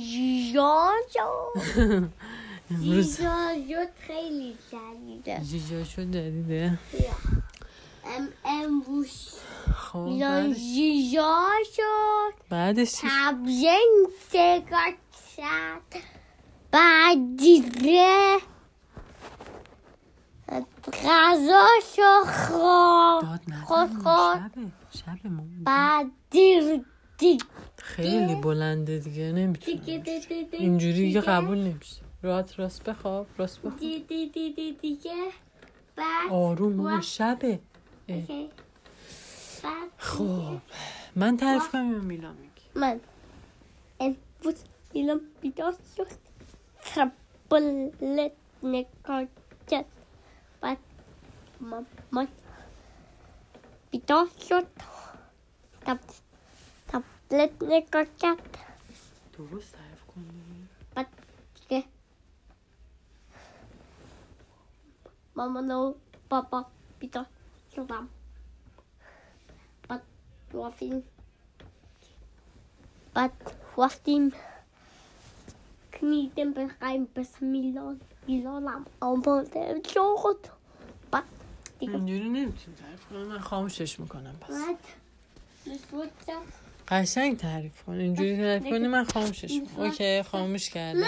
جیجان جیجان خیلی شدیده جیجا شد جدیده. ام امروز خب شد بعدش؟ تبزین سگات. شد بعد دیگه غذا شو خورد شبه ما بعد دیر دیگه خیلی بلنده دیگه نمی‌تونم دیگه اینجوری دیگه. قبول نمیشه راست راست بخواب راست بخواب. دی دی دی دی دیگه. بعد آروم و- شبه. خب. من تعریف کنم یا میلا میگی؟ من. امروز میلم بیدار شد. تبلت نگاه کرد. بعد مامان بیدار شد. نگاه کرد درست تعریف کنی؟ بعد دیگه. مامان و بابا بیدار شدم بعد رفتیم. بعد رفتیم. knieten bereim bis Milan. Milanم آماده شد. بعد دیگه. اینجوری نمی‌تونی تعریف کنی؟ من خاموشش می‌کنم پس. نشد قشنگ تعریف کن. اینجوری تعریف کنی من خاموشش اوکی خاموش کردم.